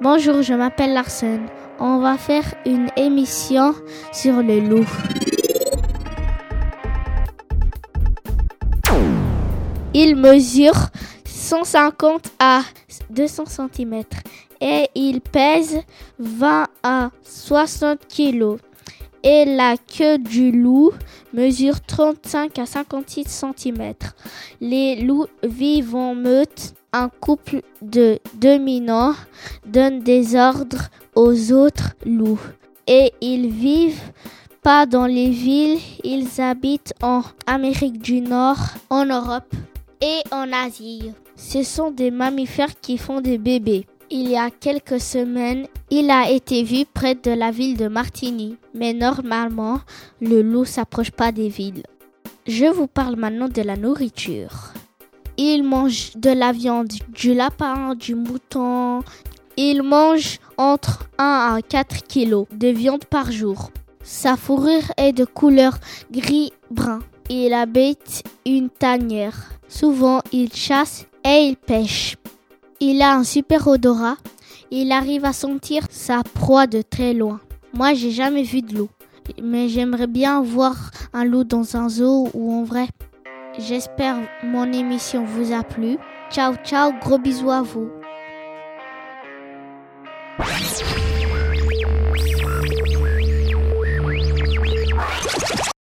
Bonjour, je m'appelle Larsen. On va faire une émission sur le loup. Il mesure 150 à 200 cm et il pèse 20 à 60 kg. Et la queue du loup mesure 35 à 56 cm. Les loups vivent en meute. Un couple de dominants donne des ordres aux autres loups. Et ils vivent pas dans les villes, ils habitent en Amérique du Nord, en Europe et en Asie. Ce sont des mammifères qui font des bébés. Il y a quelques semaines, il a été vu près de la ville de Martigny. Mais normalement, le loup s'approche pas des villes. Je vous parle maintenant de la nourriture. Il mange de la viande, du lapin, du mouton. Il mange entre 1 à 4 kilos de viande par jour. Sa fourrure est de couleur gris-brun. Il habite une tanière. Souvent, il chasse et il pêche. Il a un super odorat. Il arrive à sentir sa proie de très loin. Moi, j'ai jamais vu de loup, mais j'aimerais bien voir un loup dans un zoo ou en vrai. J'espère mon émission vous a plu. Ciao, ciao, gros bisous à vous.